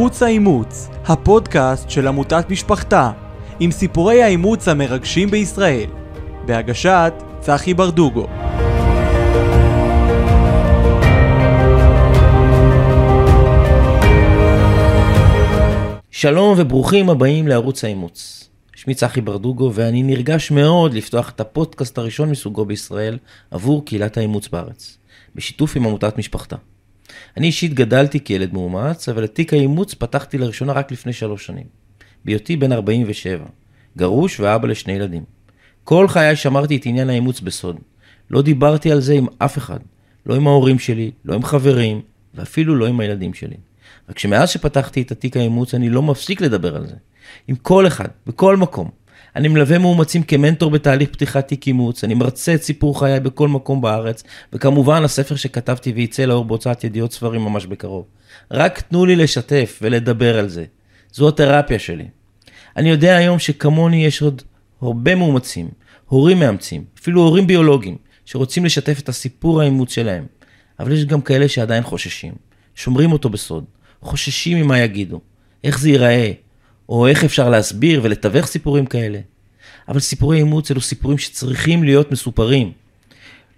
ערוץ האימוץ, הפודקאסט של עמותת משפחתה, עם סיפורי האימוץ המרגשים בישראל, בהגשת צחי ברדוגו. שלום וברוכים הבאים לערוץ האימוץ. שמי צחי ברדוגו ואני נרגש מאוד לפתוח את הפודקאסט הראשון מסוגו בישראל עבור קהילת האימוץ בארץ, בשיתוף עם עמותת משפחתה. אני אישית גדלתי כילד מאומץ, אבל את תיק האימוץ פתחתי לראשונה רק לפני שלוש שנים. בהיותי בן 47, גרוש ואבא לשני ילדים. כל חיי שמרתי את עניין האימוץ בסוד. לא דיברתי על זה עם אף אחד. לא עם ההורים שלי, לא עם חברים, ואפילו לא עם הילדים שלי. רק שמאז שפתחתי את התיק האימוץ אני לא מפסיק לדבר על זה. עם כל אחד, בכל מקום. אני מלווה מאומצים כמנטור בתהליך פתיחת תיק אימוץ, אני מרצה את סיפור חיי בכל מקום בארץ, וכמובן הספר שכתבתי וייצא לאור בהוצאת ידיעות ספרים ממש בקרוב. רק תנו לי לשתף ולדבר על זה. זו התרפיה שלי. אני יודע היום שכמוני יש עוד הרבה מאומצים, הורים מאמצים, אפילו הורים ביולוגיים, שרוצים לשתף את הסיפור האימוץ שלהם. אבל יש גם כאלה שעדיין חוששים, שומרים אותו בסוד, חוששים ממה יגידו, איך זה ייראה, או איך אפשר להסביר ולתווך סיפורים כאלה. אבל סיפורי אימוץ אלו סיפורים שצריכים להיות מסופרים.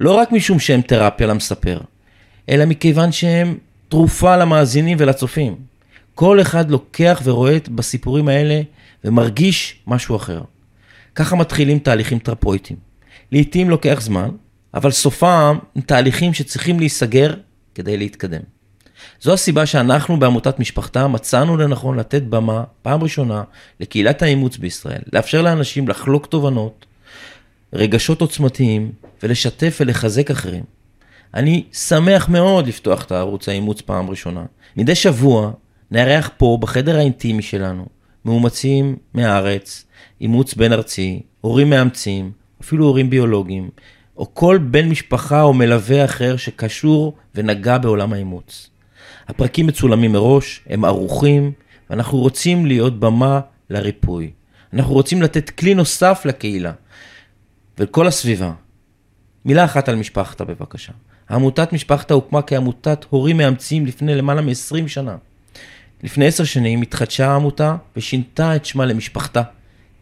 לא רק משום שהם תרפיה למספר, אלא מכיוון שהם תרופה למאזינים ולצופים. כל אחד לוקח ורואה בסיפורים האלה ומרגיש משהו אחר. ככה מתחילים תהליכים תרפויטיים. לעתים לוקח זמן, אבל סופם תהליכים שצריכים להיסגר כדי להתקדם. זו הסיבה שאנחנו בעמותת משפחתה מצאנו לנכון לתת במה, פעם ראשונה, לקהילת האימוץ בישראל, לאפשר לאנשים לחלוק תובנות, רגשות עוצמתיים, ולשתף ולחזק אחרים. אני שמח מאוד לפתוח את הערוץ האימוץ פעם ראשונה. מדי שבוע נארח פה, בחדר האינטימי שלנו, מאומצים מהארץ, אימוץ בין ארצי, הורים מאמצים, אפילו הורים ביולוגיים, או כל בן משפחה או מלווה אחר שקשור ונגע בעולם האימוץ. הפרקים מצולמים מראש, הם ערוכים, ואנחנו רוצים להיות במה לריפוי. אנחנו רוצים לתת כלי נוסף לקהילה ולכל הסביבה. מילה אחת על משפחתה בבקשה. עמותת משפחתה הוקמה כעמותת הורים מאמצים לפני למעלה מ-20 שנה. לפני עשר שנים התחדשה העמותה ושינתה את שמה למשפחתה,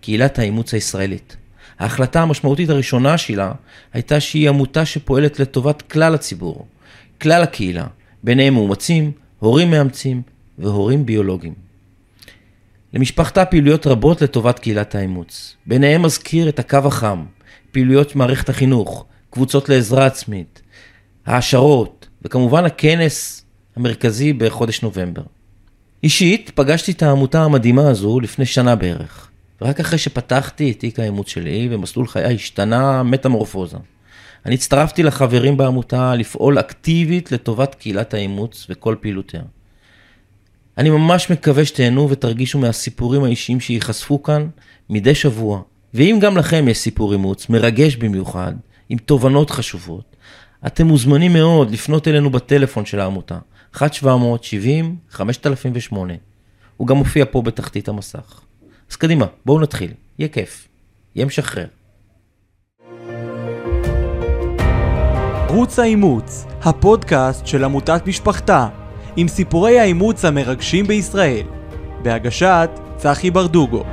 קהילת האימוץ הישראלית. ההחלטה המשמעותית הראשונה שלה הייתה שהיא עמותה שפועלת לטובת כלל הציבור, כלל הקהילה, ביניהם מאומצים, הורים מאמצים והורים ביולוגיים. למשפחתה פעילויות רבות לטובת קהילת האימוץ. ביניהם מזכיר את הקו החם, פעילויות מערכת החינוך, קבוצות לעזרה עצמית, העשרות, וכמובן הכנס המרכזי בחודש נובמבר. אישית, פגשתי את העמותה המדהימה הזו לפני שנה בערך, ורק אחרי שפתחתי את תיק האימוץ שלי ומסלול חיי השתנה מטמורפוזה. אני הצטרפתי לחברים בעמותה לפעול אקטיבית לטובת קהילת האימוץ וכל פעילותיה. אני ממש מקווה שתהנו ותרגישו מהסיפורים האישיים שייחשפו כאן מדי שבוע. ואם גם לכם יש סיפור אימוץ, מרגש במיוחד, עם תובנות חשובות, אתם מוזמנים מאוד לפנות אלינו בטלפון של העמותה, 1-770-5008. הוא גם מופיע פה בתחתית המסך. אז קדימה, בואו נתחיל, יהיה כיף, יהיה משחרר. ערוץ האימוץ, הפודקאסט של עמותת משפחתה, עם סיפורי האימוץ המרגשים בישראל, בהגשת צחי ברדוגו.